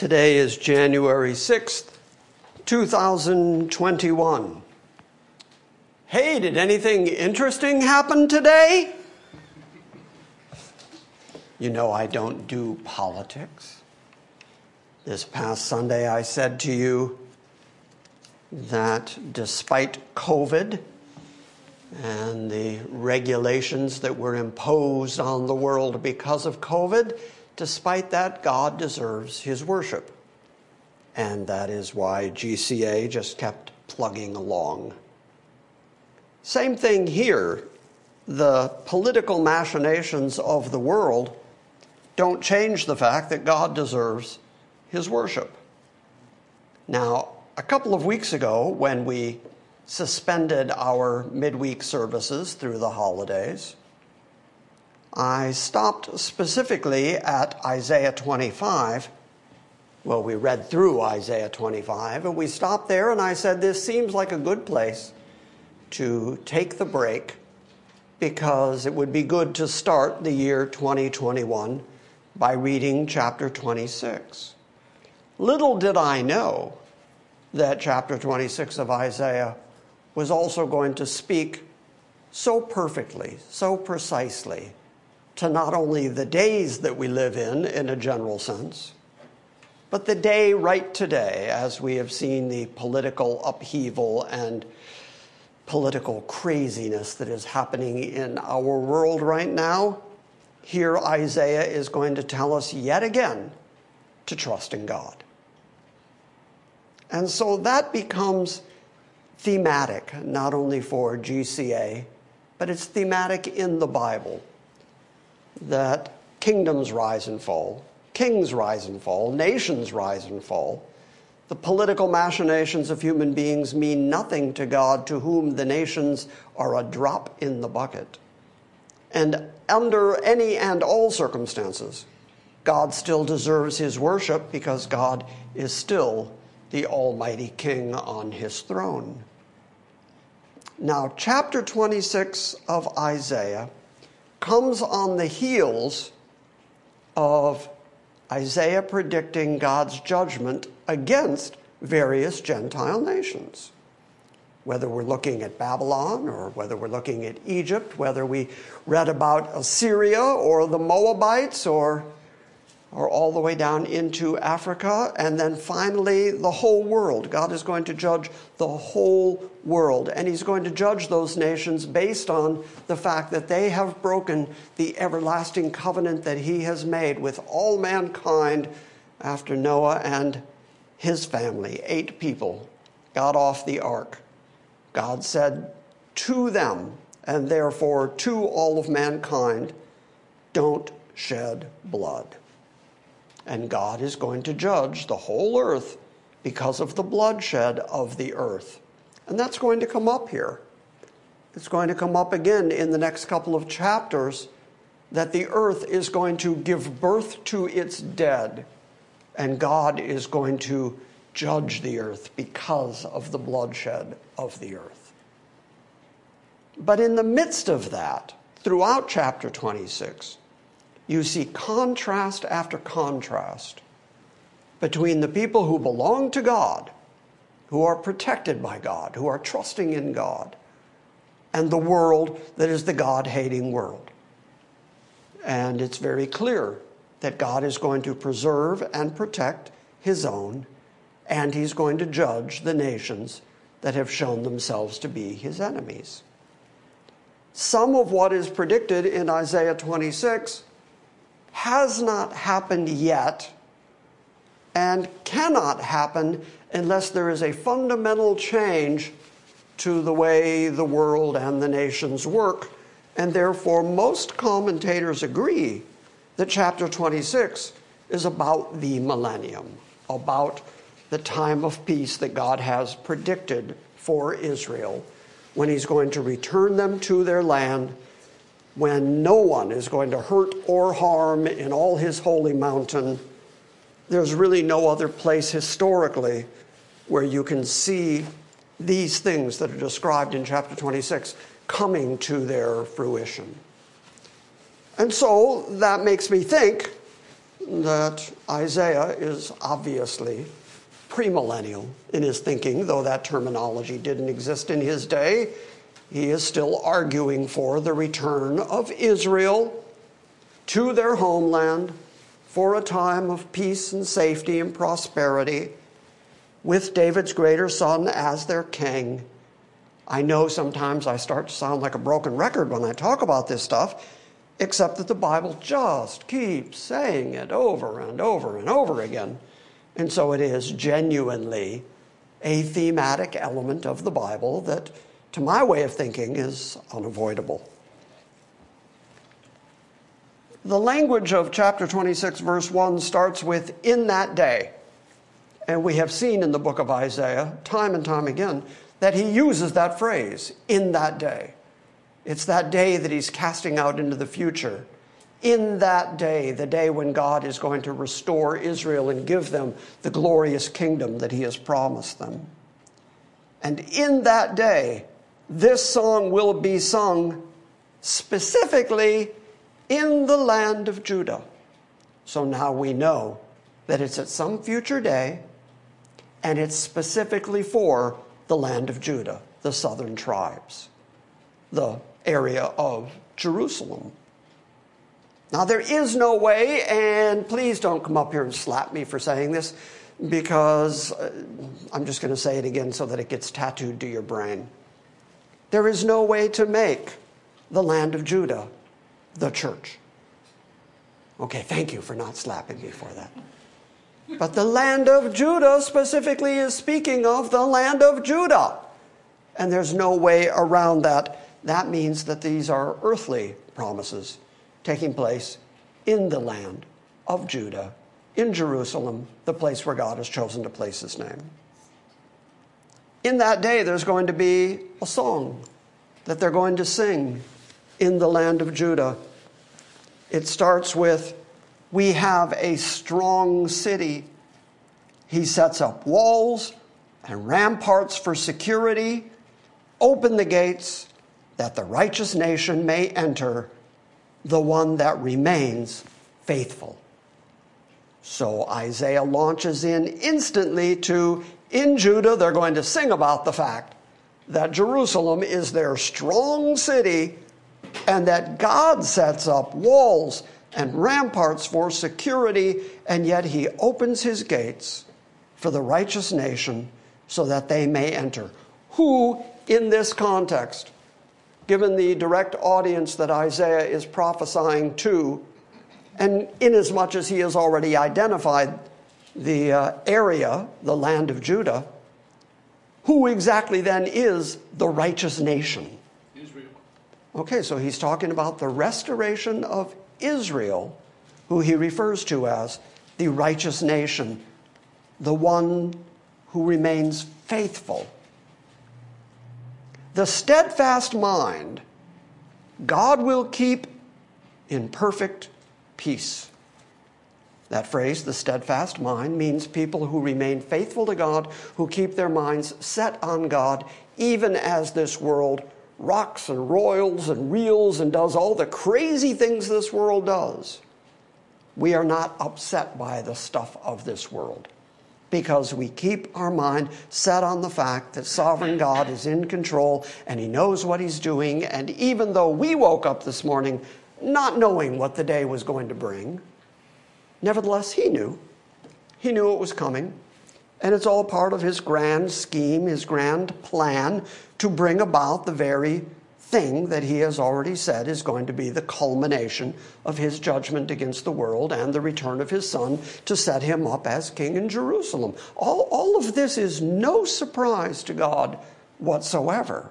Today is January 6th, 2021. Hey, did anything interesting happen today? You know, I don't do politics. This past Sunday, I said to you that despite COVID and the regulations that were imposed on the world because of COVID, despite that, God deserves his worship. And that is why GCA just kept plugging along. Same thing here. The political machinations of the world don't change the fact that God deserves his worship. Now, a couple of weeks ago, when we suspended our midweek services through the holidays, I stopped specifically at Isaiah 25. Well, we read through Isaiah 25, and we stopped there, and I said, This seems like a good place to take the break because it would be good to start the year 2021 by reading chapter 26. Little did I know that chapter 26 of Isaiah was also going to speak so perfectly, so precisely to not only the days that we live in, in a general sense, but the day right today, as we have seen the political upheaval and political craziness that is happening in our world right now. Here, Isaiah is going to tell us yet again to trust in God. And so that becomes thematic, not only for GCA, but it's thematic in the Bible that kingdoms rise and fall, kings rise and fall, nations rise and fall. The political machinations of human beings mean nothing to God, to whom the nations are a drop in the bucket. And under any and all circumstances, God still deserves his worship because God is still the Almighty King on his throne. Now, chapter 26 of Isaiah comes on the heels of Isaiah predicting God's judgment against various Gentile nations. Whether we're looking at Babylon or whether we're looking at Egypt, whether we read about Assyria or the Moabites or or all the way down into Africa, and then finally the whole world. God is going to judge the whole world, and He's going to judge those nations based on the fact that they have broken the everlasting covenant that He has made with all mankind after Noah and his family, eight people, got off the ark. God said to them, and therefore to all of mankind, don't shed blood and God is going to judge the whole earth because of the bloodshed of the earth. And that's going to come up here. It's going to come up again in the next couple of chapters that the earth is going to give birth to its dead, and God is going to judge the earth because of the bloodshed of the earth. But in the midst of that, throughout chapter 26, you see contrast after contrast between the people who belong to God, who are protected by God, who are trusting in God, and the world that is the God hating world. And it's very clear that God is going to preserve and protect his own, and he's going to judge the nations that have shown themselves to be his enemies. Some of what is predicted in Isaiah 26 has not happened yet and cannot happen unless there is a fundamental change to the way the world and the nations work. And therefore, most commentators agree that chapter 26 is about the millennium, about the time of peace that God has predicted for Israel when He's going to return them to their land, when no one is going to hurt or harm in all His holy mountain. There's really no other place historically where you can see these things that are described in chapter 26 coming to their fruition. And so that makes me think that Isaiah is obviously premillennial in his thinking, though that terminology didn't exist in his day. He is still arguing for the return of Israel to their homeland for a time of peace and safety and prosperity with David's greater son as their king. I know sometimes I start to sound like a broken record when I talk about this stuff, except that the Bible just keeps saying it over and over and over again. And so it is genuinely a thematic element of the Bible that, to my way of thinking, is unavoidable. The language of chapter 26, verse 1 starts with, in that day. And we have seen in the book of Isaiah, time and time again, that he uses that phrase, in that day. It's that day that he's casting out into the future. In that day, the day when God is going to restore Israel and give them the glorious kingdom that he has promised them. And in that day, this song will be sung specifically in the land of Judah. So now we know that it's at some future day and it's specifically for the land of Judah, the southern tribes, the area of Jerusalem. Now, there is no way, and please don't come up here and slap me for saying this, because uh, I'm just going to say it again so that it gets tattooed to your brain. There is no way to make the land of Judah the church. Okay, thank you for not slapping me for that. But the land of Judah specifically is speaking of the land of Judah. And there's no way around that. That means that these are earthly promises taking place in the land of Judah, in Jerusalem, the place where God has chosen to place his name. In that day, there's going to be a song that they're going to sing in the land of Judah. It starts with, We have a strong city. He sets up walls and ramparts for security. Open the gates that the righteous nation may enter the one that remains faithful. So Isaiah launches in instantly to, in Judah, they're going to sing about the fact that Jerusalem is their strong city and that God sets up walls and ramparts for security, and yet he opens his gates for the righteous nation so that they may enter. Who, in this context, given the direct audience that Isaiah is prophesying to, and inasmuch as he has already identified the uh, area, the land of Judah, who exactly then is the righteous nation? Israel. Okay, so he's talking about the restoration of Israel, who he refers to as the righteous nation, the one who remains faithful the steadfast mind God will keep in perfect peace. That phrase, the steadfast mind, means people who remain faithful to God, who keep their minds set on God, even as this world rocks and roils and reels and does all the crazy things this world does. We are not upset by the stuff of this world because we keep our mind set on the fact that sovereign God is in control and he knows what he's doing. And even though we woke up this morning not knowing what the day was going to bring, nevertheless, he knew. He knew it was coming. And it's all part of his grand scheme, his grand plan to bring about the very thing that he has already said is going to be the culmination of his judgment against the world and the return of his son to set him up as king in Jerusalem. All, all of this is no surprise to God whatsoever.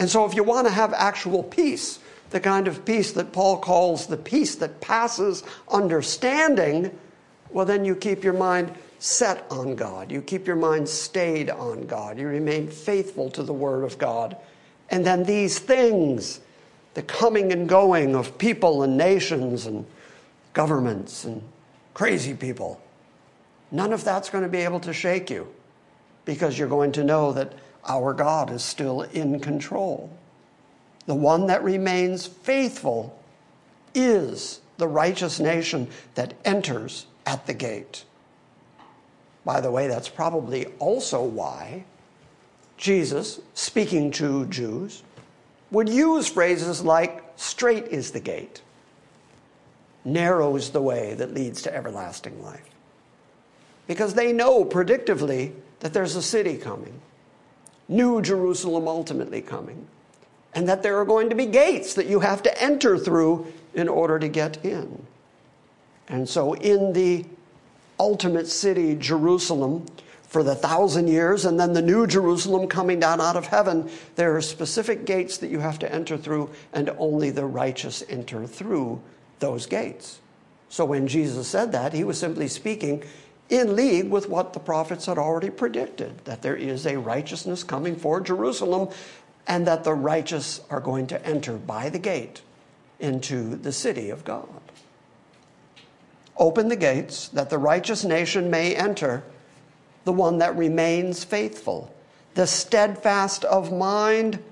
And so, if you want to have actual peace, the kind of peace that Paul calls the peace that passes understanding, well, then you keep your mind set on God. You keep your mind stayed on God. You remain faithful to the Word of God. And then these things, the coming and going of people and nations and governments and crazy people, none of that's going to be able to shake you because you're going to know that our God is still in control. The one that remains faithful is the righteous nation that enters at the gate. By the way, that's probably also why Jesus, speaking to Jews, would use phrases like, straight is the gate, narrow is the way that leads to everlasting life. Because they know predictively that there's a city coming, New Jerusalem ultimately coming, and that there are going to be gates that you have to enter through in order to get in. And so, in the ultimate city, Jerusalem, for the thousand years, and then the new Jerusalem coming down out of heaven, there are specific gates that you have to enter through, and only the righteous enter through those gates. So when Jesus said that, he was simply speaking in league with what the prophets had already predicted that there is a righteousness coming for Jerusalem, and that the righteous are going to enter by the gate into the city of God. Open the gates that the righteous nation may enter, the one that remains faithful. The steadfast of mind,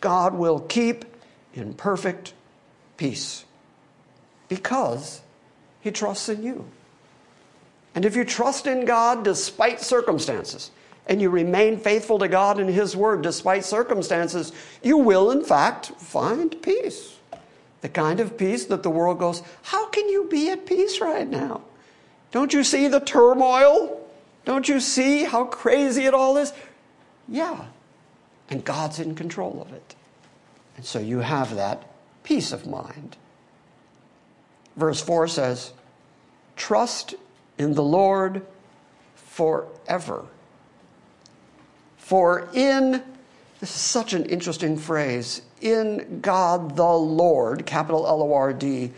God will keep in perfect peace because he trusts in you. And if you trust in God despite circumstances, and you remain faithful to God and His Word despite circumstances, you will, in fact, find peace. The kind of peace that the world goes, How can you be at peace right now? Don't you see the turmoil? Don't you see how crazy it all is? Yeah. And God's in control of it. And so you have that peace of mind. Verse 4 says, Trust in the Lord forever. For in, this is such an interesting phrase, in God the Lord, capital L O R D,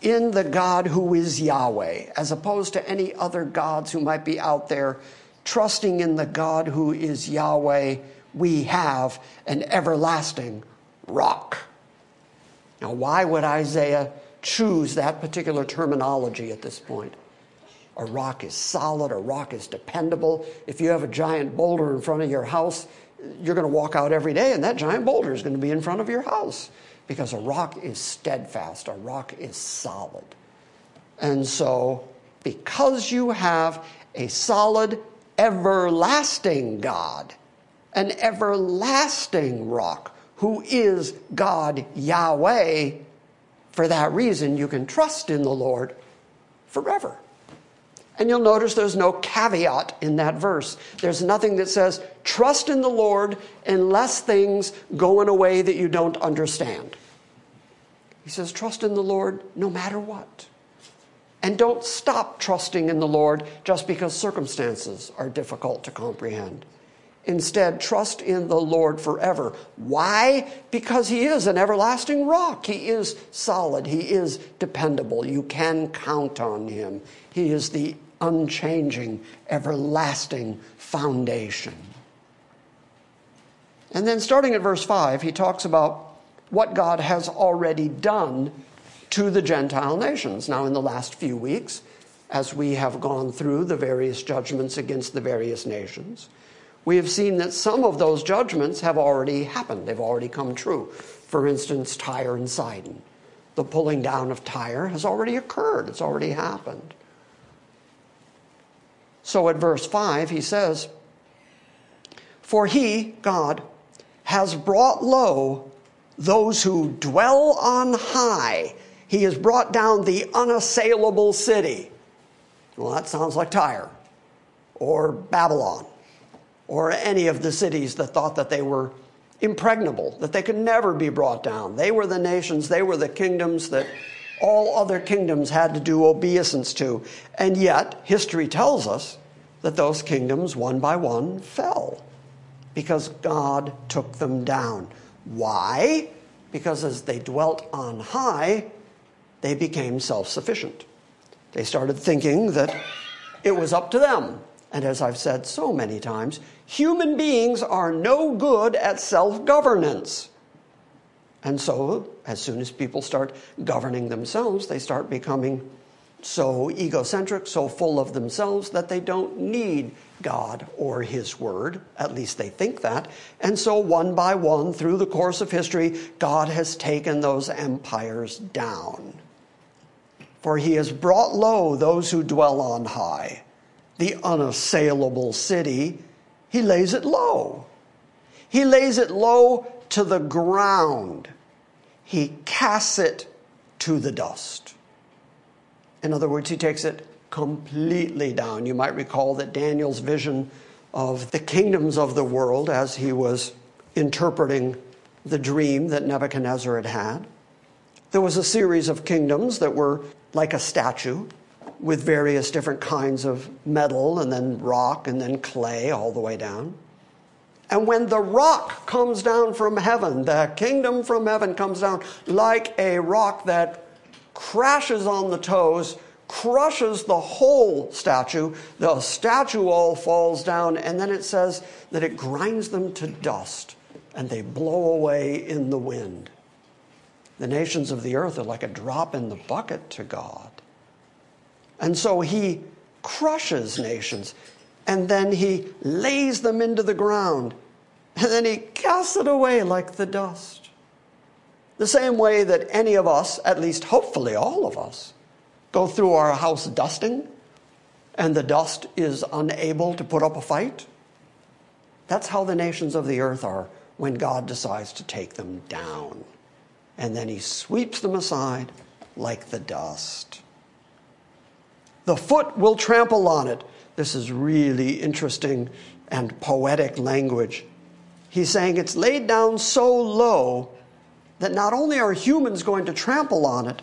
in the God who is Yahweh, as opposed to any other gods who might be out there, trusting in the God who is Yahweh, we have an everlasting rock. Now, why would Isaiah choose that particular terminology at this point? A rock is solid, a rock is dependable. If you have a giant boulder in front of your house, you're going to walk out every day and that giant boulder is going to be in front of your house because a rock is steadfast, a rock is solid. And so, because you have a solid, everlasting God, an everlasting rock who is God Yahweh, for that reason you can trust in the Lord forever. And you'll notice there's no caveat in that verse. There's nothing that says, trust in the Lord unless things go in a way that you don't understand. He says, trust in the Lord no matter what. And don't stop trusting in the Lord just because circumstances are difficult to comprehend. Instead, trust in the Lord forever. Why? Because He is an everlasting rock. He is solid. He is dependable. You can count on Him. He is the unchanging, everlasting foundation. And then, starting at verse 5, he talks about what God has already done to the Gentile nations. Now, in the last few weeks, as we have gone through the various judgments against the various nations, we have seen that some of those judgments have already happened, they've already come true. For instance, Tyre and Sidon. The pulling down of Tyre has already occurred, it's already happened. So at verse 5, he says, For he, God, has brought low those who dwell on high. He has brought down the unassailable city. Well, that sounds like Tyre or Babylon or any of the cities that thought that they were impregnable, that they could never be brought down. They were the nations, they were the kingdoms that all other kingdoms had to do obeisance to. And yet, history tells us that those kingdoms, one by one, fell because God took them down. Why? because as they dwelt on high, they became self sufficient. They started thinking that it was up to them. And as I've said so many times, human beings are no good at self governance. And so, as soon as people start governing themselves, they start becoming so egocentric, so full of themselves that they don't need God or His Word. At least they think that. And so, one by one, through the course of history, God has taken those empires down. For He has brought low those who dwell on high. The unassailable city, He lays it low. He lays it low to the ground. He casts it to the dust. In other words, he takes it completely down. You might recall that Daniel's vision of the kingdoms of the world as he was interpreting the dream that Nebuchadnezzar had had. There was a series of kingdoms that were like a statue with various different kinds of metal and then rock and then clay all the way down. And when the rock comes down from heaven, the kingdom from heaven comes down like a rock that crashes on the toes, crushes the whole statue. The statue all falls down, and then it says that it grinds them to dust and they blow away in the wind. The nations of the earth are like a drop in the bucket to God. And so he crushes nations, and then he lays them into the ground, and then he casts it away like the dust. The same way that any of us, at least hopefully all of us, go through our house dusting and the dust is unable to put up a fight. That's how the nations of the earth are when God decides to take them down. And then he sweeps them aside like the dust. The foot will trample on it. This is really interesting and poetic language. He's saying it's laid down so low that not only are humans going to trample on it,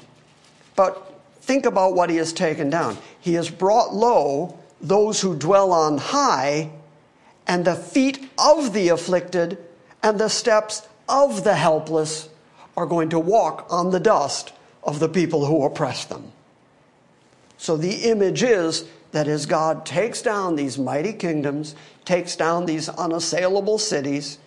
but think about what he has taken down. He has brought low those who dwell on high, and the feet of the afflicted and the steps of the helpless are going to walk on the dust of the people who oppress them. So the image is that as God takes down these mighty kingdoms, takes down these unassailable cities,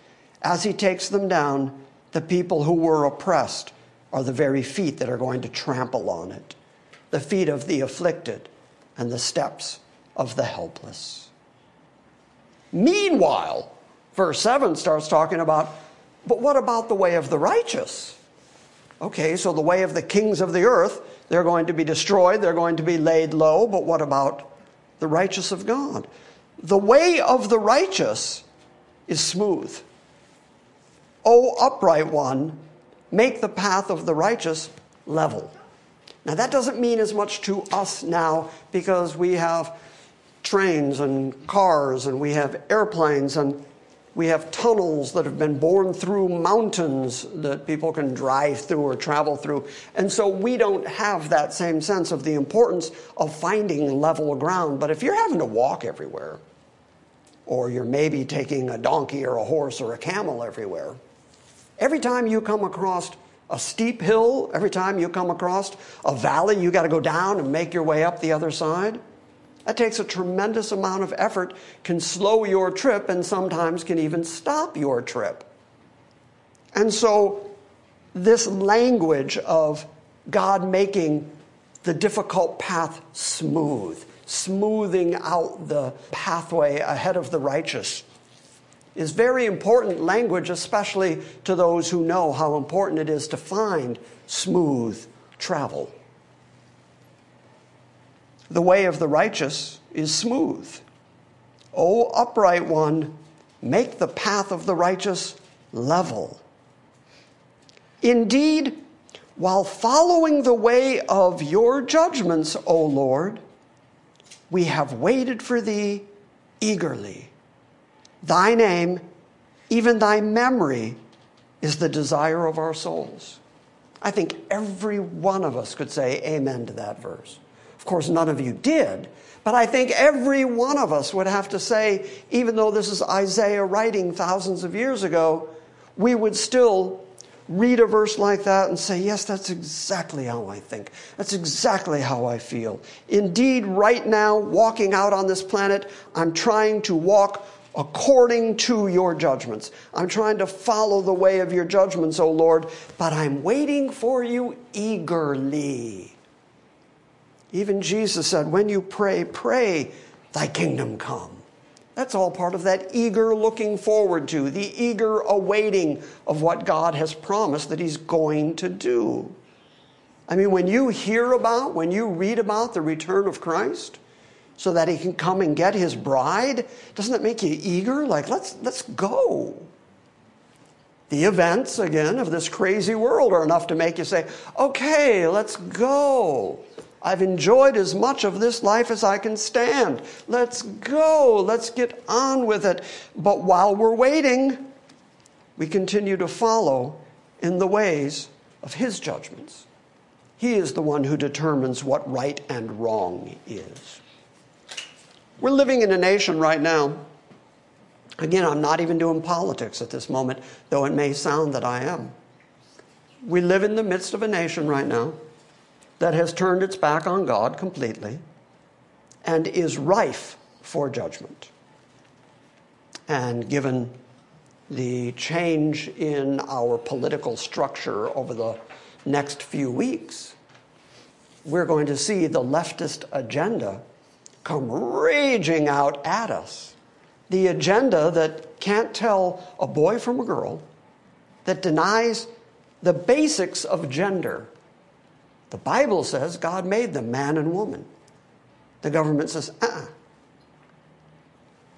as he takes them down, the people who were oppressed are the very feet that are going to trample on it the feet of the afflicted and the steps of the helpless. Meanwhile, verse 7 starts talking about, but what about the way of the righteous? Okay, so the way of the kings of the earth, they're going to be destroyed, they're going to be laid low, but what about the righteous of God? The way of the righteous is smooth. O upright one, make the path of the righteous level. Now, that doesn't mean as much to us now because we have trains and cars and we have airplanes and we have tunnels that have been born through mountains that people can drive through or travel through. And so we don't have that same sense of the importance of finding level ground. But if you're having to walk everywhere, or you're maybe taking a donkey or a horse or a camel everywhere, Every time you come across a steep hill, every time you come across a valley, you got to go down and make your way up the other side. That takes a tremendous amount of effort, can slow your trip, and sometimes can even stop your trip. And so, this language of God making the difficult path smooth, smoothing out the pathway ahead of the righteous, is very important language, especially to those who know how important it is to find smooth travel. The way of the righteous is smooth. O upright one, make the path of the righteous level. Indeed, while following the way of your judgments, O Lord, we have waited for thee eagerly. Thy name, even thy memory, is the desire of our souls. I think every one of us could say amen to that verse. Course, none of you did, but I think every one of us would have to say, even though this is Isaiah writing thousands of years ago, we would still read a verse like that and say, Yes, that's exactly how I think. That's exactly how I feel. Indeed, right now, walking out on this planet, I'm trying to walk according to your judgments. I'm trying to follow the way of your judgments, O Lord, but I'm waiting for you eagerly. Even Jesus said, When you pray, pray, thy kingdom come. That's all part of that eager looking forward to, the eager awaiting of what God has promised that He's going to do. I mean, when you hear about, when you read about the return of Christ, so that He can come and get His bride, doesn't that make you eager? Like, let's, let's go. The events, again, of this crazy world are enough to make you say, okay, let's go. I've enjoyed as much of this life as I can stand. Let's go. Let's get on with it. But while we're waiting, we continue to follow in the ways of His judgments. He is the one who determines what right and wrong is. We're living in a nation right now. Again, I'm not even doing politics at this moment, though it may sound that I am. We live in the midst of a nation right now that has turned its back on God completely and is rife for judgment. And given the change in our political structure over the next few weeks, we're going to see the leftist agenda come raging out at us. The agenda that can't tell a boy from a girl, that denies the basics of gender the Bible says God made them man and woman. The government says, uh uh-uh.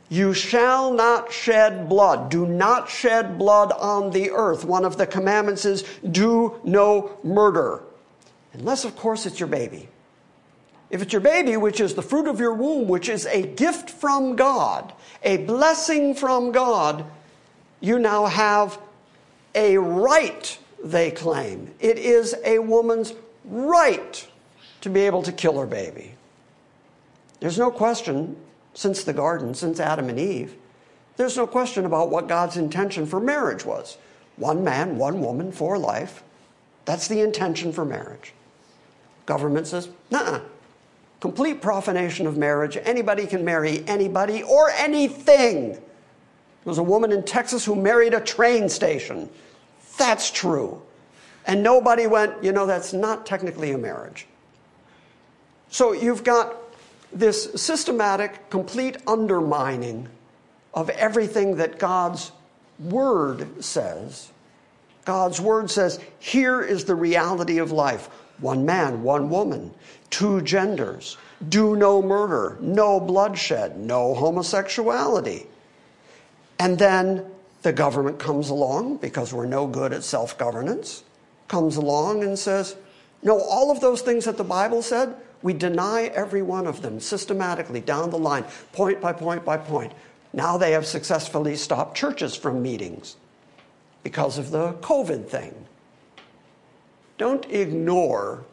You shall not shed blood. Do not shed blood on the earth. One of the commandments is do no murder. Unless, of course, it's your baby. If it's your baby, which is the fruit of your womb, which is a gift from God, a blessing from God, you now have a right, they claim. It is a woman's right to be able to kill her baby. There's no question, since the garden, since Adam and Eve, there's no question about what God's intention for marriage was. One man, one woman for life. That's the intention for marriage. Government says, nah, complete profanation of marriage. Anybody can marry anybody or anything. There was a woman in Texas who married a train station. That's true. And nobody went, you know, that's not technically a marriage. So you've got this systematic, complete undermining of everything that God's Word says. God's Word says, here is the reality of life one man, one woman, two genders, do no murder, no bloodshed, no homosexuality. And then the government comes along because we're no good at self governance comes along and says, No, all of those things that the Bible said, we deny every one of them systematically down the line, point by point by point. Now they have successfully stopped churches from meetings because of the COVID thing. Don't ignore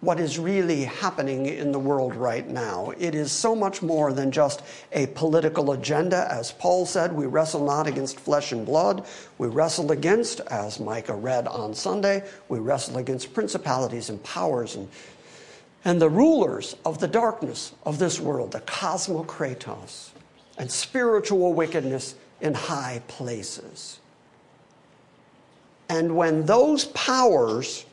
what is really happening in the world right now. It is so much more than just a political agenda. As Paul said, we wrestle not against flesh and blood. We wrestle against, as Micah read on Sunday, we wrestle against principalities and powers and, and the rulers of the darkness of this world, the cosmokratos, and spiritual wickedness in high places. And when those powers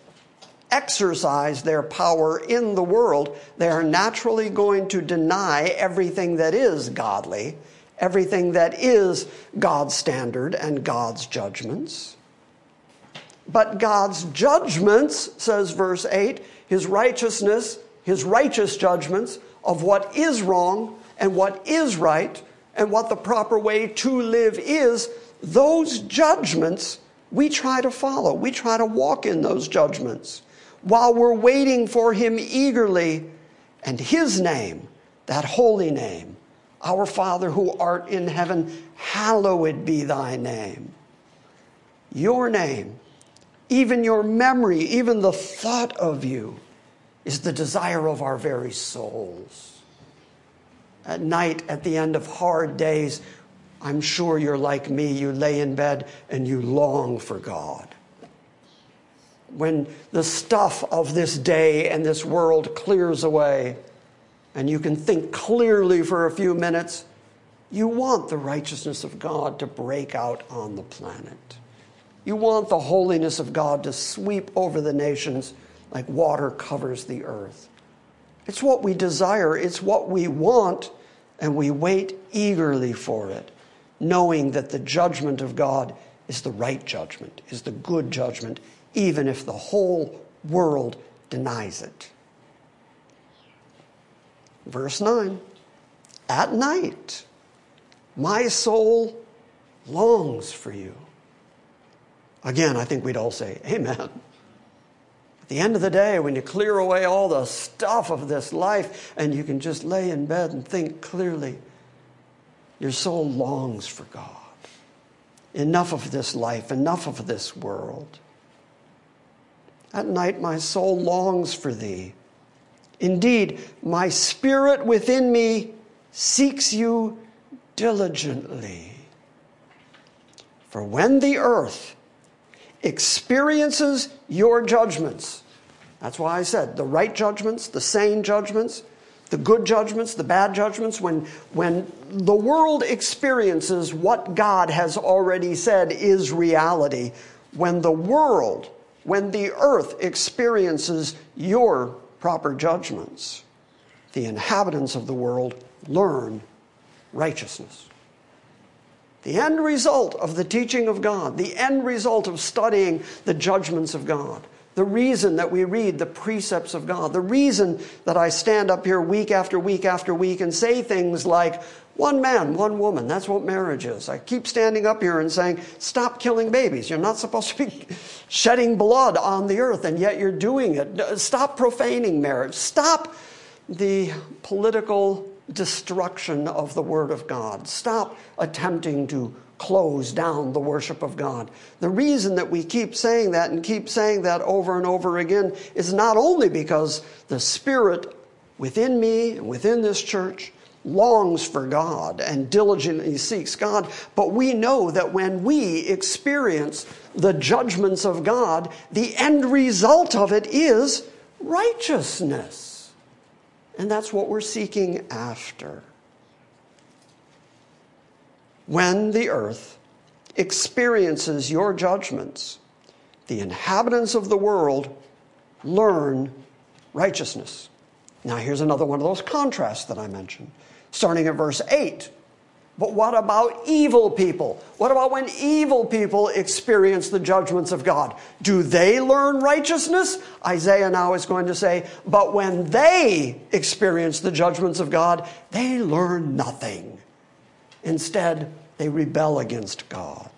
exercise their power in the world, they are naturally going to deny everything that is godly, everything that is God's standard and God's judgments. But God's judgments, says verse 8, his righteousness, his righteous judgments of what is wrong and what is right and what the proper way to live is, those judgments we try to follow. We try to walk in those judgments while we're waiting for him eagerly. And his name, that holy name, our Father who art in heaven, hallowed be thy name. Your name, even your memory, even the thought of you, is the desire of our very souls. At night, at the end of hard days, I'm sure you're like me. You lay in bed and you long for God. When the stuff of this day and this world clears away and you can think clearly for a few minutes, you want the righteousness of God to break out on the planet. You want the holiness of God to sweep over the nations like water covers the earth. It's what we desire, it's what we want, and we wait eagerly for it, knowing that the judgment of God is the right judgment, is the good judgment, even if the whole world denies it. Verse 9 At night, my soul longs for you. Again, I think we'd all say, Amen. At the end of the day, when you clear away all the stuff of this life and you can just lay in bed and think clearly, your soul longs for God. Enough of this life, enough of this world. At night, my soul longs for thee. Indeed, my spirit within me seeks you diligently. For when the earth experiences your judgments, that's why I said the right judgments, the sane judgments, the good judgments, the bad judgments, when, when the world experiences what God has already said is reality, when the world when the earth experiences your proper judgments, the inhabitants of the world learn righteousness. The end result of the teaching of God, the end result of studying the judgments of God, the reason that we read the precepts of God, the reason that I stand up here week after week after week and say things like, one man, one woman. That's what marriage is. I keep standing up here and saying, stop killing babies. You're not supposed to be shedding blood on the earth, and yet you're doing it. Stop profaning marriage. Stop the political destruction of the Word of God. Stop attempting to close down the worship of God. The reason that we keep saying that and keep saying that over and over again is not only because the Spirit within me and within this church longs for God and diligently seeks God, but we know that when we experience the judgments of God, the end result of it is righteousness. And that's what we're seeking after. When the earth experiences your judgments, the inhabitants of the world learn righteousness. Now, here's another one of those contrasts that I mentioned starting at verse 8. But what about evil people? What about when evil people experience the judgments of God? Do they learn righteousness? Isaiah now is going to say, but when they experience the judgments of God, they learn nothing. Instead, they rebel against God.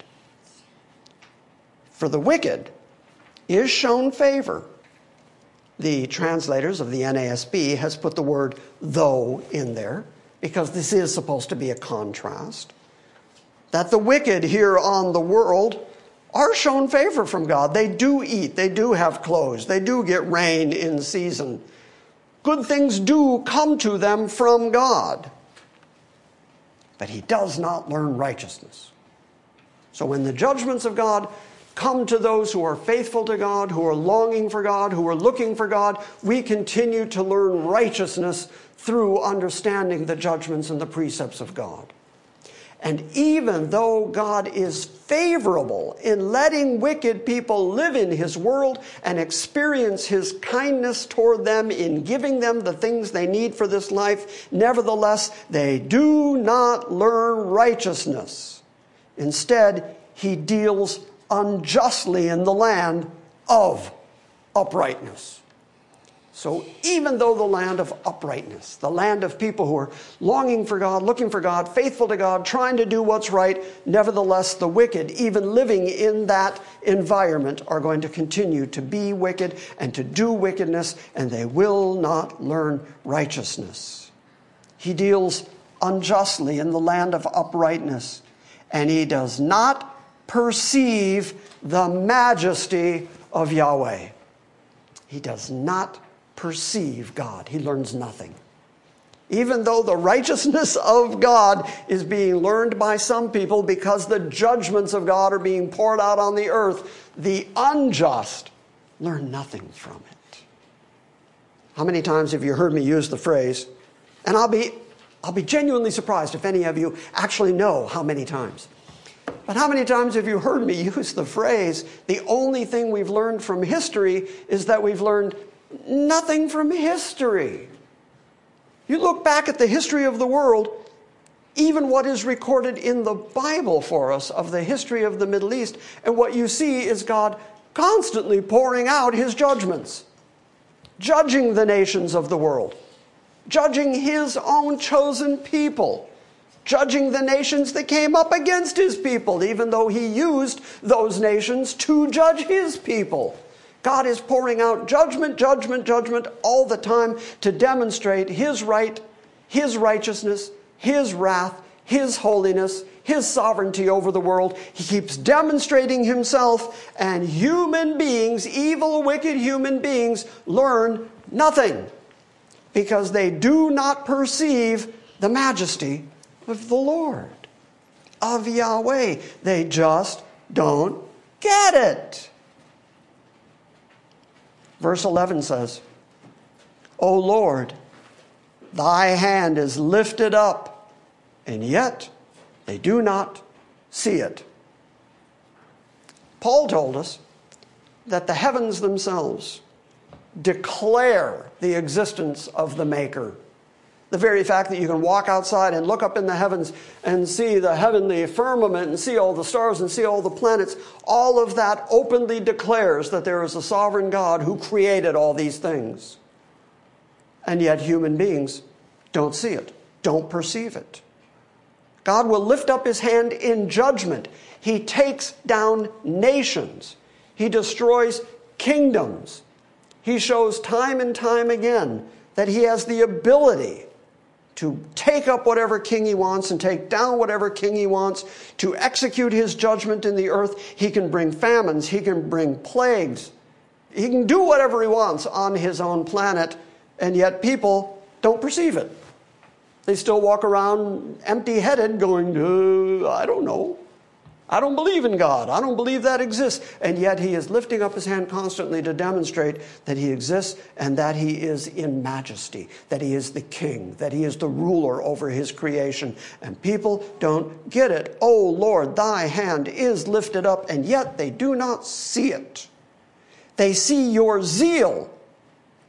For the wicked is shown favor. The translators of the NASB has put the word though in there because this is supposed to be a contrast, that the wicked here on the world are shown favor from God. They do eat, they do have clothes, they do get rain in season. Good things do come to them from God. But he does not learn righteousness. So when the judgments of God come to those who are faithful to God, who are longing for God, who are looking for God, we continue to learn righteousness through understanding the judgments and the precepts of God. And even though God is favorable in letting wicked people live in his world and experience his kindness toward them in giving them the things they need for this life, nevertheless, they do not learn righteousness. Instead, he deals unjustly in the land of uprightness. So, even though the land of uprightness, the land of people who are longing for God, looking for God, faithful to God, trying to do what's right, nevertheless, the wicked, even living in that environment, are going to continue to be wicked and to do wickedness, and they will not learn righteousness. He deals unjustly in the land of uprightness, and he does not perceive the majesty of Yahweh. He does not perceive God. He learns nothing. Even though the righteousness of God is being learned by some people because the judgments of God are being poured out on the earth, the unjust learn nothing from it. How many times have you heard me use the phrase, and I'll be, I'll be genuinely surprised if any of you actually know how many times. But how many times have you heard me use the phrase, the only thing we've learned from history is that we've learned nothing from history? You look back at the history of the world, even what is recorded in the Bible for us of the history of the Middle East, and what you see is God constantly pouring out his judgments, judging the nations of the world, judging his own chosen people, judging the nations that came up against his people, even though he used those nations to judge his people. God is pouring out judgment, judgment, judgment all the time to demonstrate his right, his righteousness, his wrath, his holiness, his sovereignty over the world. He keeps demonstrating himself, and human beings, evil, wicked human beings, learn nothing because they do not perceive the majesty of the Lord, of Yahweh. They just don't get it. Verse 11 says, O Lord, thy hand is lifted up, and yet they do not see it. Paul told us that the heavens themselves declare the existence of the Maker. The very fact that you can walk outside and look up in the heavens and see the heavenly firmament and see all the stars and see all the planets, all of that openly declares that there is a sovereign God who created all these things. And yet human beings don't see it, don't perceive it. God will lift up his hand in judgment. He takes down nations, he destroys kingdoms. He shows time and time again that he has the ability to take up whatever king he wants and take down whatever king he wants, to execute his judgment in the earth. He can bring famines, he can bring plagues, he can do whatever he wants on his own planet, and yet people don't perceive it. They still walk around empty headed, going, uh, I don't know. I don't believe in God. I don't believe that exists. And yet he is lifting up his hand constantly to demonstrate that he exists and that he is in majesty, that he is the king, that he is the ruler over his creation. And people don't get it. Oh Lord, thy hand is lifted up, and yet they do not see it. They see your zeal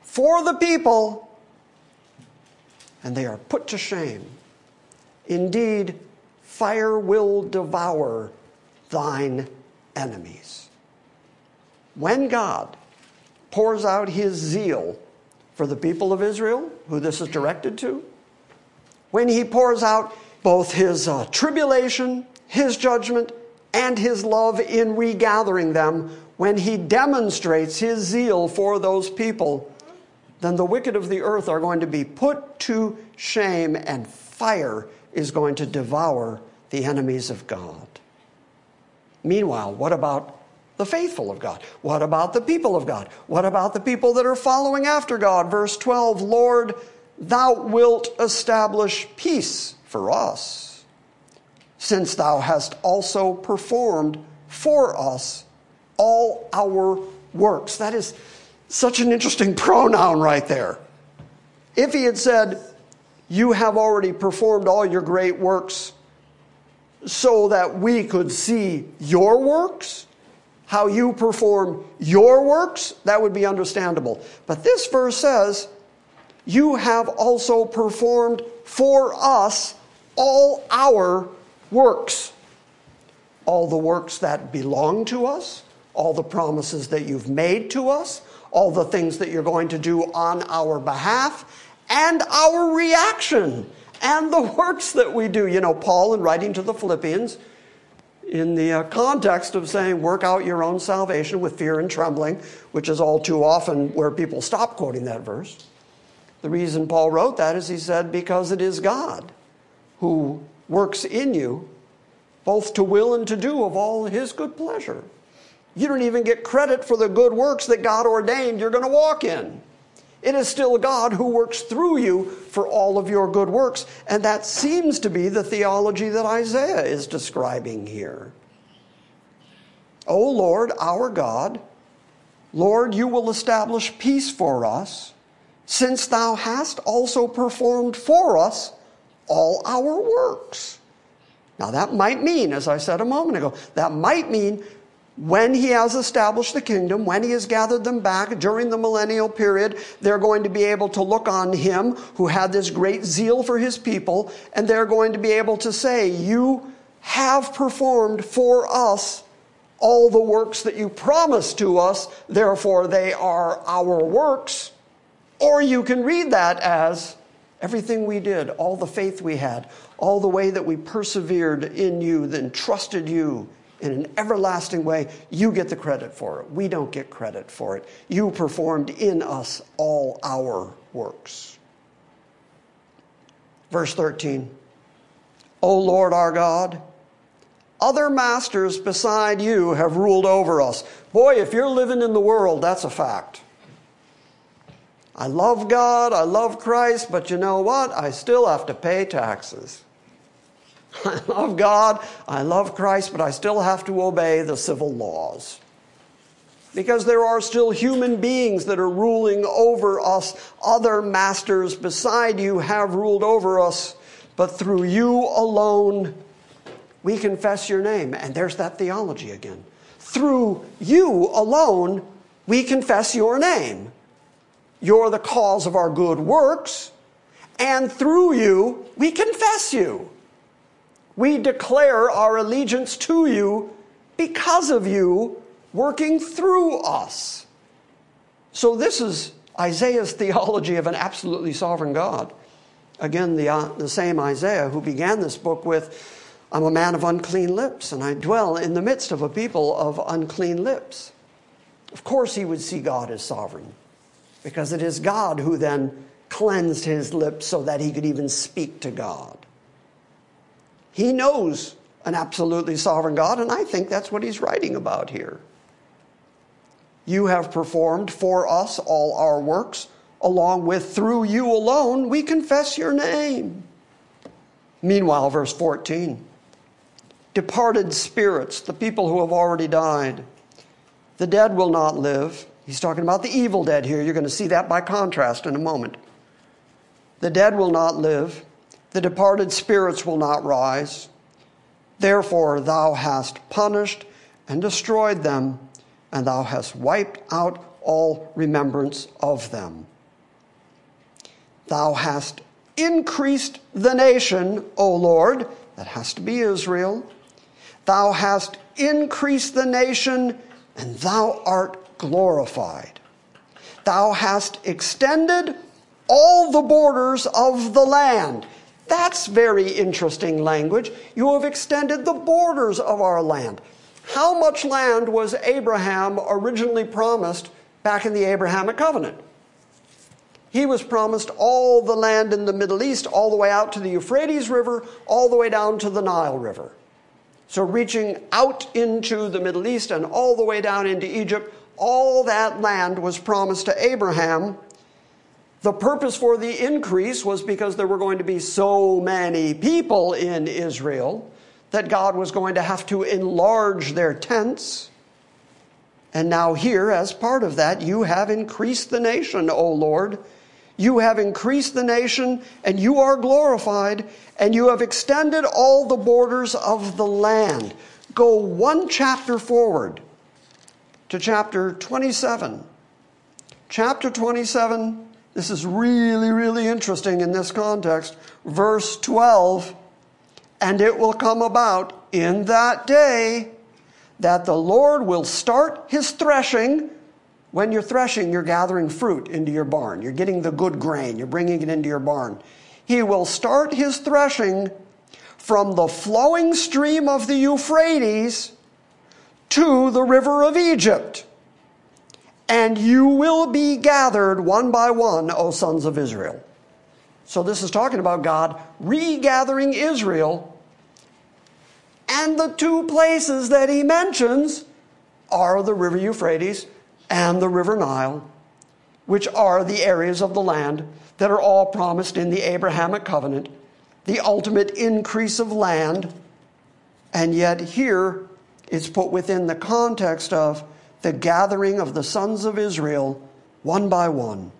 for the people, and they are put to shame. Indeed, fire will devour thine enemies. When God pours out his zeal for the people of Israel, who this is directed to, when he pours out both his uh, tribulation, his judgment, and his love in regathering them, when he demonstrates his zeal for those people, then the wicked of the earth are going to be put to shame, and fire is going to devour the enemies of God. Meanwhile, what about the faithful of God? What about the people of God? What about the people that are following after God? Verse 12 Lord, thou wilt establish peace for us, since thou hast also performed for us all our works. That is such an interesting pronoun right there. If he had said, You have already performed all your great works so that we could see your works, how you perform your works, that would be understandable. But this verse says, You have also performed for us all our works. All the works that belong to us, all the promises that you've made to us, all the things that you're going to do on our behalf, and our reaction and the works that we do. You know, Paul, in writing to the Philippians, in the uh, context of saying, work out your own salvation with fear and trembling, which is all too often where people stop quoting that verse. The reason Paul wrote that is he said, because it is God who works in you both to will and to do of all his good pleasure. You don't even get credit for the good works that God ordained you're going to walk in. It is still God who works through you for all of your good works. And that seems to be the theology that Isaiah is describing here. O Lord, our God, Lord, you will establish peace for us, since thou hast also performed for us all our works. Now, that might mean, as I said a moment ago, that might mean when he has established the kingdom, when he has gathered them back during the millennial period, they're going to be able to look on him who had this great zeal for his people, and they're going to be able to say, You have performed for us all the works that you promised to us, therefore they are our works. Or you can read that as everything we did, all the faith we had, all the way that we persevered in you, then trusted you in an everlasting way, you get the credit for it. We don't get credit for it. You performed in us all our works. Verse 13 O Lord our God, other masters beside you have ruled over us. Boy, if you're living in the world, that's a fact. I love God, I love Christ, but you know what? I still have to pay taxes. I love God, I love Christ, but I still have to obey the civil laws. Because there are still human beings that are ruling over us. Other masters beside you have ruled over us, but through you alone we confess your name. And there's that theology again. Through you alone we confess your name. You're the cause of our good works, and through you we confess you. We declare our allegiance to you because of you working through us. So, this is Isaiah's theology of an absolutely sovereign God. Again, the, uh, the same Isaiah who began this book with, I'm a man of unclean lips, and I dwell in the midst of a people of unclean lips. Of course, he would see God as sovereign, because it is God who then cleansed his lips so that he could even speak to God. He knows an absolutely sovereign God, and I think that's what he's writing about here. You have performed for us all our works, along with through you alone we confess your name. Meanwhile, verse 14 departed spirits, the people who have already died, the dead will not live. He's talking about the evil dead here. You're going to see that by contrast in a moment. The dead will not live the departed spirits will not rise. Therefore, thou hast punished and destroyed them, and thou hast wiped out all remembrance of them. Thou hast increased the nation, O Lord, that has to be Israel. Thou hast increased the nation, and thou art glorified. Thou hast extended all the borders of the land. That's very interesting language. You have extended the borders of our land. How much land was Abraham originally promised back in the Abrahamic covenant? He was promised all the land in the Middle East, all the way out to the Euphrates River, all the way down to the Nile River. So, reaching out into the Middle East and all the way down into Egypt, all that land was promised to Abraham the purpose for the increase was because there were going to be so many people in Israel that God was going to have to enlarge their tents. And now, here, as part of that, you have increased the nation, O Lord. You have increased the nation, and you are glorified, and you have extended all the borders of the land. Go one chapter forward to chapter 27. Chapter 27 this is really, really interesting in this context. Verse 12 And it will come about in that day that the Lord will start his threshing. When you're threshing, you're gathering fruit into your barn. You're getting the good grain, you're bringing it into your barn. He will start his threshing from the flowing stream of the Euphrates to the river of Egypt and you will be gathered one by one, O sons of Israel. So, this is talking about God regathering Israel. And the two places that he mentions are the river Euphrates and the river Nile, which are the areas of the land that are all promised in the Abrahamic covenant, the ultimate increase of land. And yet, here it's put within the context of the gathering of the sons of Israel one by one.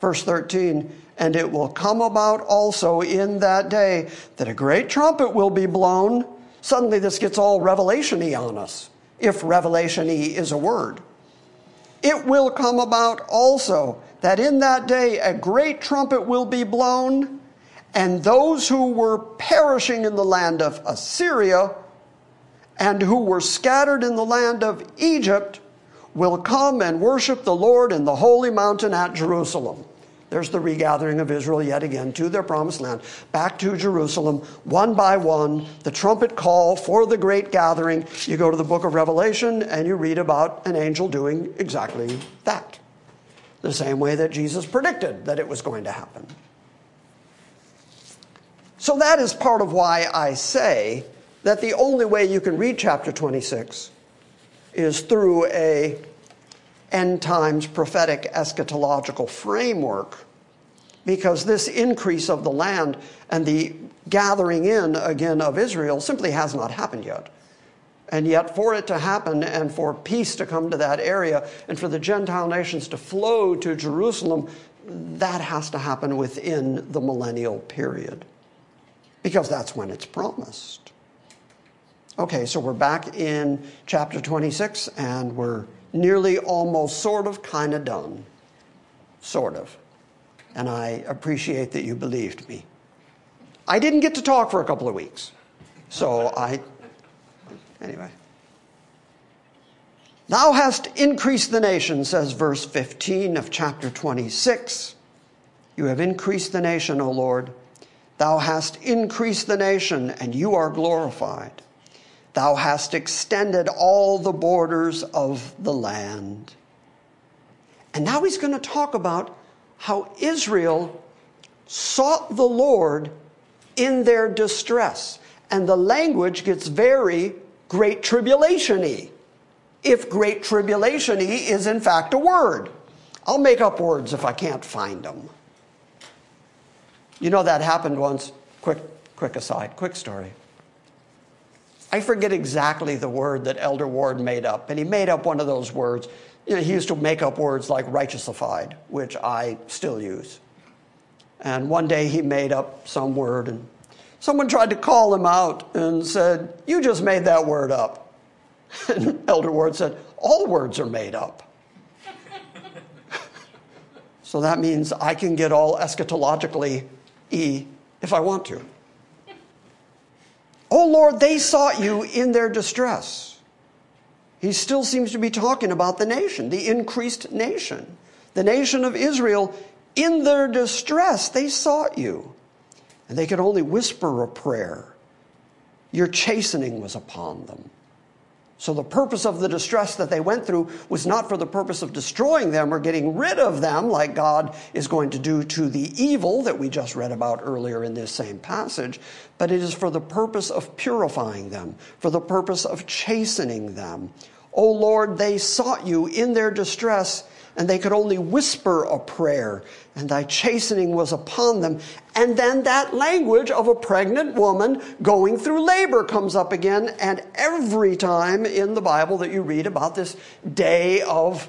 Verse 13, and it will come about also in that day that a great trumpet will be blown. Suddenly, this gets all revelation y on us, if revelation y is a word. It will come about also that in that day a great trumpet will be blown, and those who were perishing in the land of Assyria and who were scattered in the land of Egypt will come and worship the Lord in the holy mountain at Jerusalem. There's the regathering of Israel yet again to their promised land, back to Jerusalem, one by one, the trumpet call for the great gathering. You go to the book of Revelation and you read about an angel doing exactly that. The same way that Jesus predicted that it was going to happen. So that is part of why I say that the only way you can read chapter 26 is through a end times prophetic eschatological framework because this increase of the land and the gathering in again of Israel simply has not happened yet. And yet, for it to happen and for peace to come to that area and for the Gentile nations to flow to Jerusalem, that has to happen within the millennial period because that's when it's promised. Okay, so we're back in chapter 26 and we're nearly almost sort of kind of done. Sort of. And I appreciate that you believed me. I didn't get to talk for a couple of weeks. So I, anyway. Thou hast increased the nation, says verse 15 of chapter 26. You have increased the nation, O Lord. Thou hast increased the nation, and you are glorified. Thou hast extended all the borders of the land. And now he's going to talk about how Israel sought the Lord in their distress. And the language gets very great tribulation y. If great tribulation y is in fact a word, I'll make up words if I can't find them. You know that happened once. Quick, quick aside, quick story. I forget exactly the word that Elder Ward made up, and he made up one of those words. You know, he used to make up words like righteousified, which I still use. And one day he made up some word, and someone tried to call him out and said, You just made that word up. And Elder Ward said, All words are made up. so that means I can get all eschatologically E if I want to. Oh Lord, they sought you in their distress. He still seems to be talking about the nation, the increased nation. The nation of Israel, in their distress, they sought you. And they could only whisper a prayer. Your chastening was upon them. So the purpose of the distress that they went through was not for the purpose of destroying them or getting rid of them, like God is going to do to the evil that we just read about earlier in this same passage, but it is for the purpose of purifying them, for the purpose of chastening them. O Lord, they sought you in their distress and they could only whisper a prayer, and thy chastening was upon them. And then that language of a pregnant woman going through labor comes up again, and every time in the Bible that you read about this day of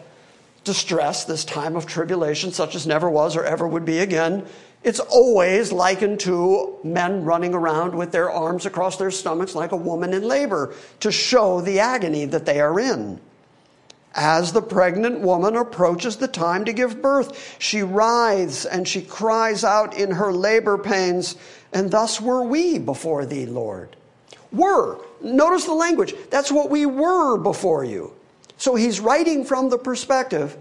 distress, this time of tribulation, such as never was or ever would be again, it's always likened to men running around with their arms across their stomachs like a woman in labor to show the agony that they are in. As the pregnant woman approaches the time to give birth, she writhes and she cries out in her labor pains, and thus were we before thee, Lord. Were. Notice the language. That's what we were before you. So he's writing from the perspective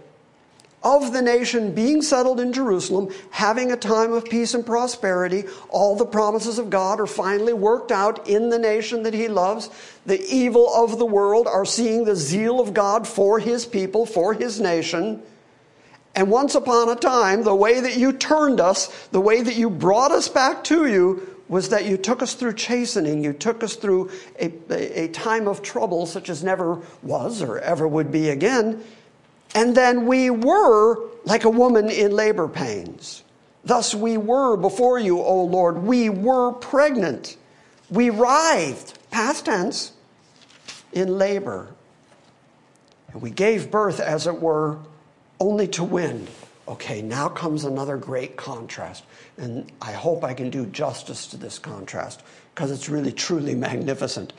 of the nation being settled in Jerusalem, having a time of peace and prosperity. All the promises of God are finally worked out in the nation that he loves. The evil of the world are seeing the zeal of God for his people, for his nation. And once upon a time, the way that you turned us, the way that you brought us back to you, was that you took us through chastening. You took us through a, a, a time of trouble such as never was or ever would be again. And then we were like a woman in labor pains. Thus we were before you, O Lord. We were pregnant. We writhed, past tense, in labor. And we gave birth, as it were, only to wind. Okay, now comes another great contrast. And I hope I can do justice to this contrast because it's really truly magnificent.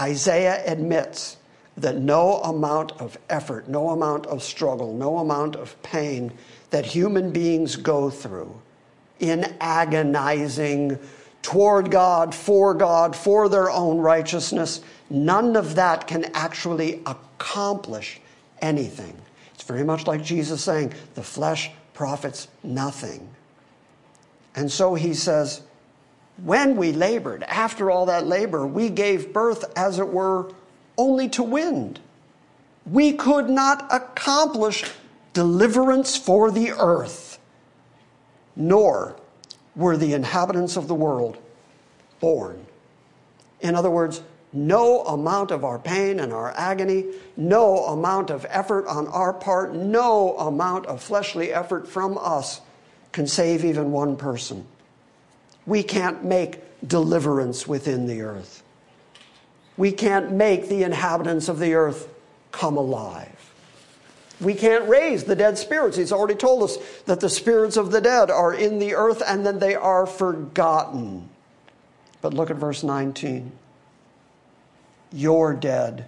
Isaiah admits that no amount of effort, no amount of struggle, no amount of pain that human beings go through in agonizing toward God, for God, for their own righteousness, none of that can actually accomplish anything. It's very much like Jesus saying, the flesh profits nothing. And so he says, when we labored, after all that labor, we gave birth, as it were, only to wind. We could not accomplish deliverance for the earth, nor were the inhabitants of the world born. In other words, no amount of our pain and our agony, no amount of effort on our part, no amount of fleshly effort from us can save even one person. We can't make deliverance within the earth. We can't make the inhabitants of the earth come alive. We can't raise the dead spirits. He's already told us that the spirits of the dead are in the earth and then they are forgotten. But look at verse 19. Your dead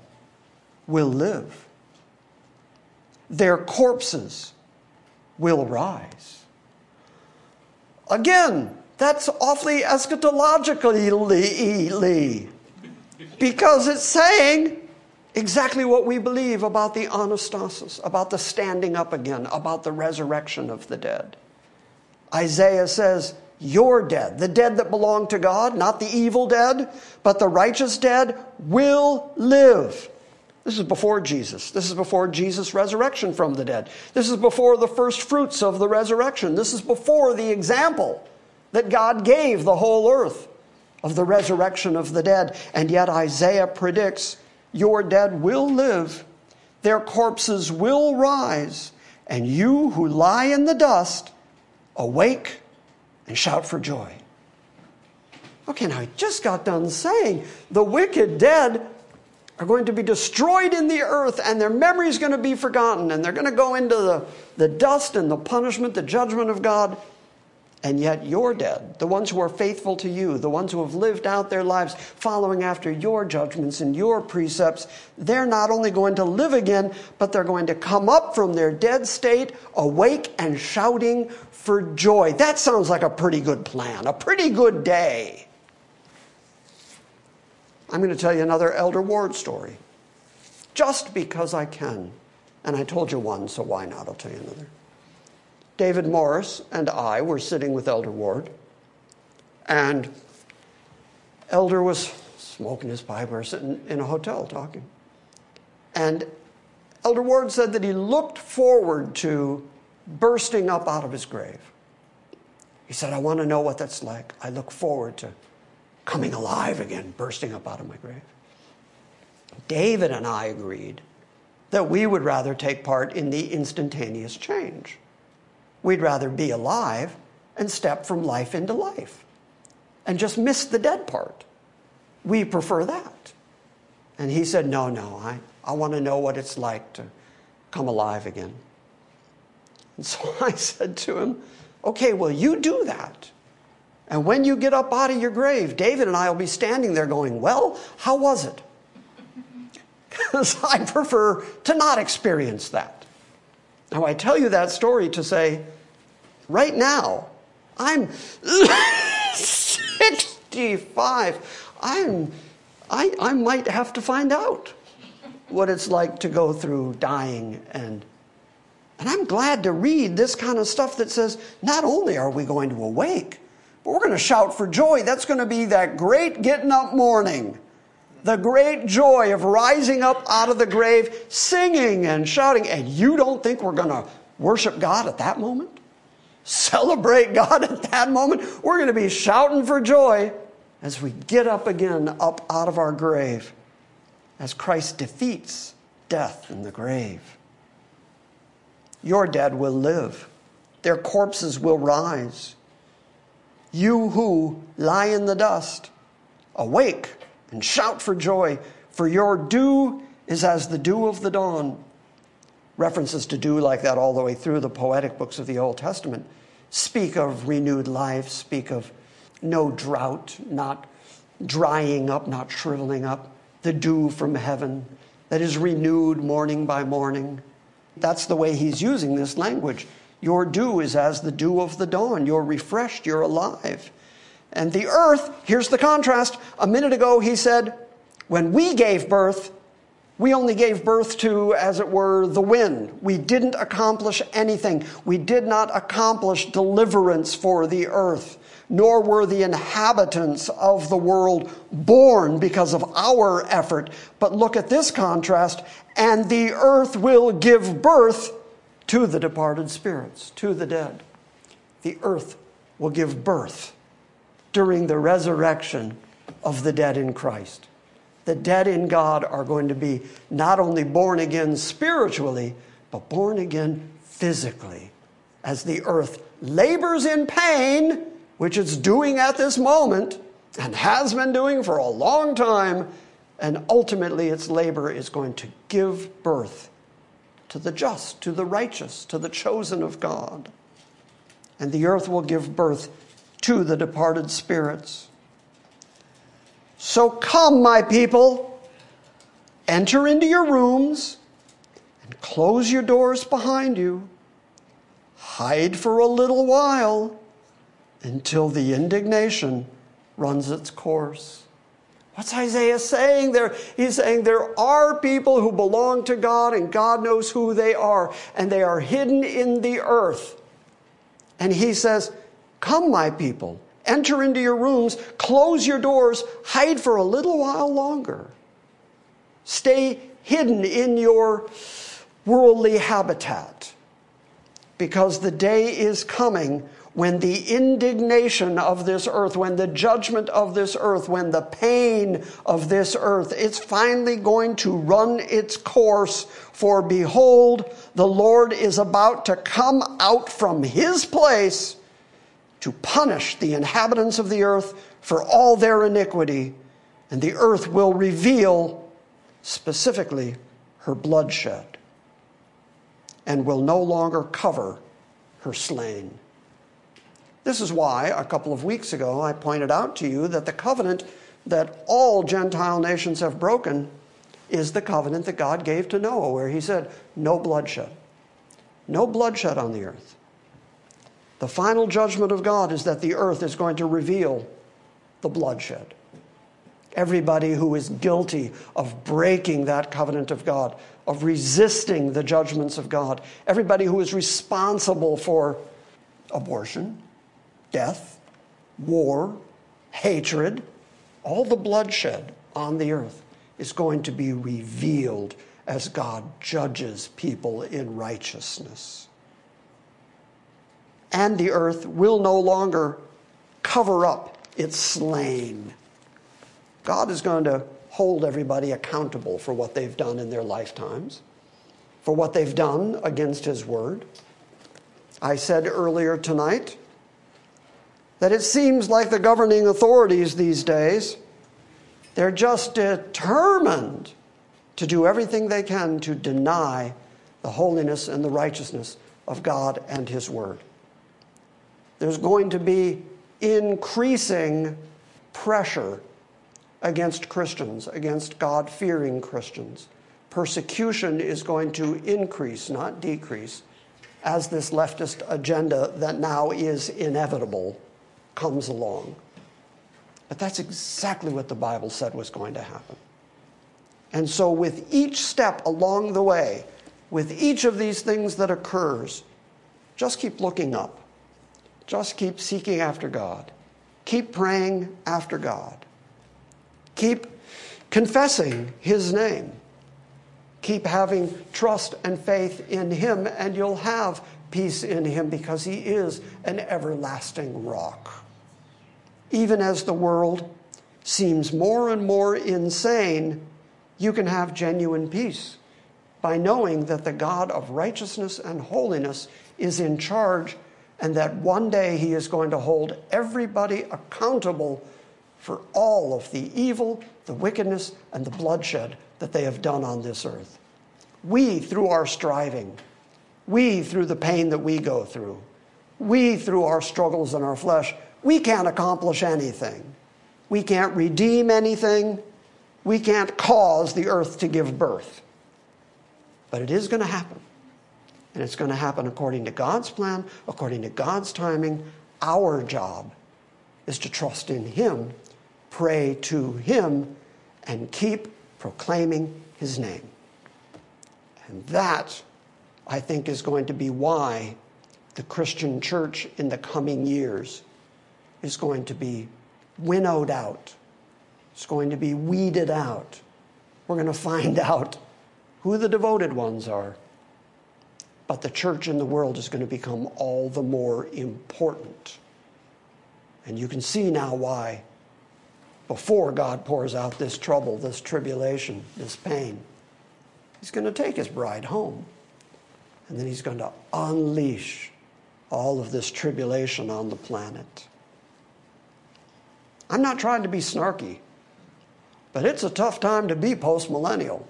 will live, their corpses will rise. Again, that's awfully eschatologically because it's saying exactly what we believe about the anastasis, about the standing up again, about the resurrection of the dead. Isaiah says, Your dead, the dead that belong to God, not the evil dead, but the righteous dead, will live. This is before Jesus. This is before Jesus' resurrection from the dead. This is before the first fruits of the resurrection. This is before the example that God gave the whole earth of the resurrection of the dead. And yet Isaiah predicts your dead will live, their corpses will rise, and you who lie in the dust, awake and shout for joy. Okay, now I just got done saying the wicked dead are going to be destroyed in the earth and their memory is going to be forgotten and they're going to go into the, the dust and the punishment, the judgment of God. And yet your dead. The ones who are faithful to you, the ones who have lived out their lives following after your judgments and your precepts, they're not only going to live again, but they're going to come up from their dead state, awake and shouting for joy. That sounds like a pretty good plan, a pretty good day. I'm going to tell you another Elder Ward story. Just because I can. And I told you one, so why not? I'll tell you another. David Morris and I were sitting with Elder Ward, and Elder was smoking his pipe. or sitting in a hotel talking. And Elder Ward said that he looked forward to bursting up out of his grave. He said, I want to know what that's like. I look forward to coming alive again, bursting up out of my grave. David and I agreed that we would rather take part in the instantaneous change. We'd rather be alive and step from life into life and just miss the dead part. We prefer that. And he said, No, no, I, I want to know what it's like to come alive again. And so I said to him, Okay, well, you do that. And when you get up out of your grave, David and I will be standing there going, Well, how was it? Because I prefer to not experience that. Now, I tell you that story to say, right now, I'm 65. I'm, I, I might have to find out what it's like to go through dying and and I'm glad to read this kind of stuff that says not only are we going to awake, but we're going to shout for joy. That's going to be that great getting up morning the great joy of rising up out of the grave, singing and shouting. And you don't think we're going to worship God at that moment? Celebrate God at that moment? We're going to be shouting for joy as we get up again, up out of our grave, as Christ defeats death in the grave. Your dead will live, their corpses will rise. You who lie in the dust, awake and shout for joy, for your dew is as the dew of the dawn. References to dew like that all the way through the poetic books of the Old Testament speak of renewed life, speak of no drought, not drying up, not shriveling up, the dew from heaven that is renewed morning by morning. That's the way he's using this language. Your dew is as the dew of the dawn. You're refreshed, you're alive. And the earth, here's the contrast. A minute ago, he said, when we gave birth, we only gave birth to, as it were, the wind. We didn't accomplish anything. We did not accomplish deliverance for the earth, nor were the inhabitants of the world born because of our effort. But look at this contrast and the earth will give birth to the departed spirits, to the dead. The earth will give birth during the resurrection of the dead in Christ. The dead in God are going to be not only born again spiritually, but born again physically as the earth labors in pain, which it's doing at this moment and has been doing for a long time, and ultimately its labor is going to give birth to the just, to the righteous, to the chosen of God. And the earth will give birth to the departed spirits. So come, my people, enter into your rooms and close your doors behind you. Hide for a little while until the indignation runs its course. What's Isaiah saying there? He's saying there are people who belong to God and God knows who they are, and they are hidden in the earth. And he says, Come, my people, enter into your rooms, close your doors, hide for a little while longer. Stay hidden in your worldly habitat because the day is coming when the indignation of this earth, when the judgment of this earth, when the pain of this earth, it's finally going to run its course. For behold, the Lord is about to come out from his place to punish the inhabitants of the earth for all their iniquity, and the earth will reveal specifically her bloodshed and will no longer cover her slain. This is why, a couple of weeks ago, I pointed out to you that the covenant that all Gentile nations have broken is the covenant that God gave to Noah, where he said, No bloodshed. No bloodshed on the earth. The final judgment of God is that the earth is going to reveal the bloodshed. Everybody who is guilty of breaking that covenant of God, of resisting the judgments of God, everybody who is responsible for abortion, death, war, hatred, all the bloodshed on the earth is going to be revealed as God judges people in righteousness. And the earth will no longer cover up its slain. God is going to hold everybody accountable for what they've done in their lifetimes, for what they've done against His word. I said earlier tonight that it seems like the governing authorities these days, they're just determined to do everything they can to deny the holiness and the righteousness of God and His Word. There's going to be increasing pressure against Christians, against God fearing Christians. Persecution is going to increase, not decrease, as this leftist agenda that now is inevitable comes along. But that's exactly what the Bible said was going to happen. And so, with each step along the way, with each of these things that occurs, just keep looking up. Just keep seeking after God. Keep praying after God. Keep confessing His name. Keep having trust and faith in Him, and you'll have peace in Him because He is an everlasting rock even as the world seems more and more insane, you can have genuine peace by knowing that the God of righteousness and holiness is in charge and that one day he is going to hold everybody accountable for all of the evil, the wickedness, and the bloodshed that they have done on this earth. We, through our striving, we, through the pain that we go through, we, through our struggles in our flesh, we can't accomplish anything. We can't redeem anything. We can't cause the earth to give birth. But it is going to happen. And it's going to happen according to God's plan, according to God's timing. Our job is to trust in Him, pray to Him, and keep proclaiming His name. And that, I think, is going to be why the Christian church in the coming years is going to be winnowed out. It's going to be weeded out. We're going to find out who the devoted ones are. But the church in the world is going to become all the more important. And you can see now why, before God pours out this trouble, this tribulation, this pain, He's going to take His bride home. And then He's going to unleash all of this tribulation on the planet. I'm not trying to be snarky, but it's a tough time to be post millennial.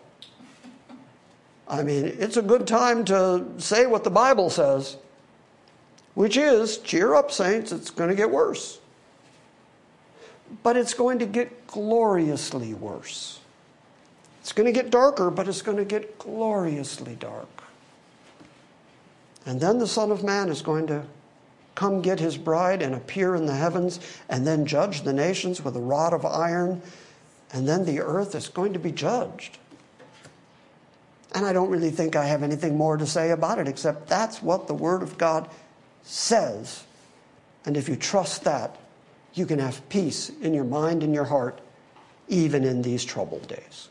I mean, it's a good time to say what the Bible says, which is cheer up, saints, it's going to get worse. But it's going to get gloriously worse. It's going to get darker, but it's going to get gloriously dark. And then the Son of Man is going to come get his bride and appear in the heavens and then judge the nations with a rod of iron. And then the earth is going to be judged. And I don't really think I have anything more to say about it except that's what the Word of God says. And if you trust that, you can have peace in your mind and your heart, even in these troubled days.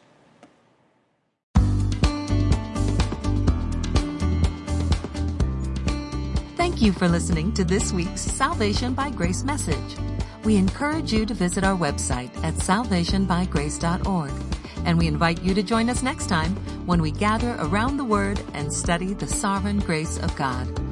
Thank you for listening to this week's Salvation by Grace message. We encourage you to visit our website at salvationbygrace.org. And we invite you to join us next time when we gather around the Word and study the sovereign grace of God.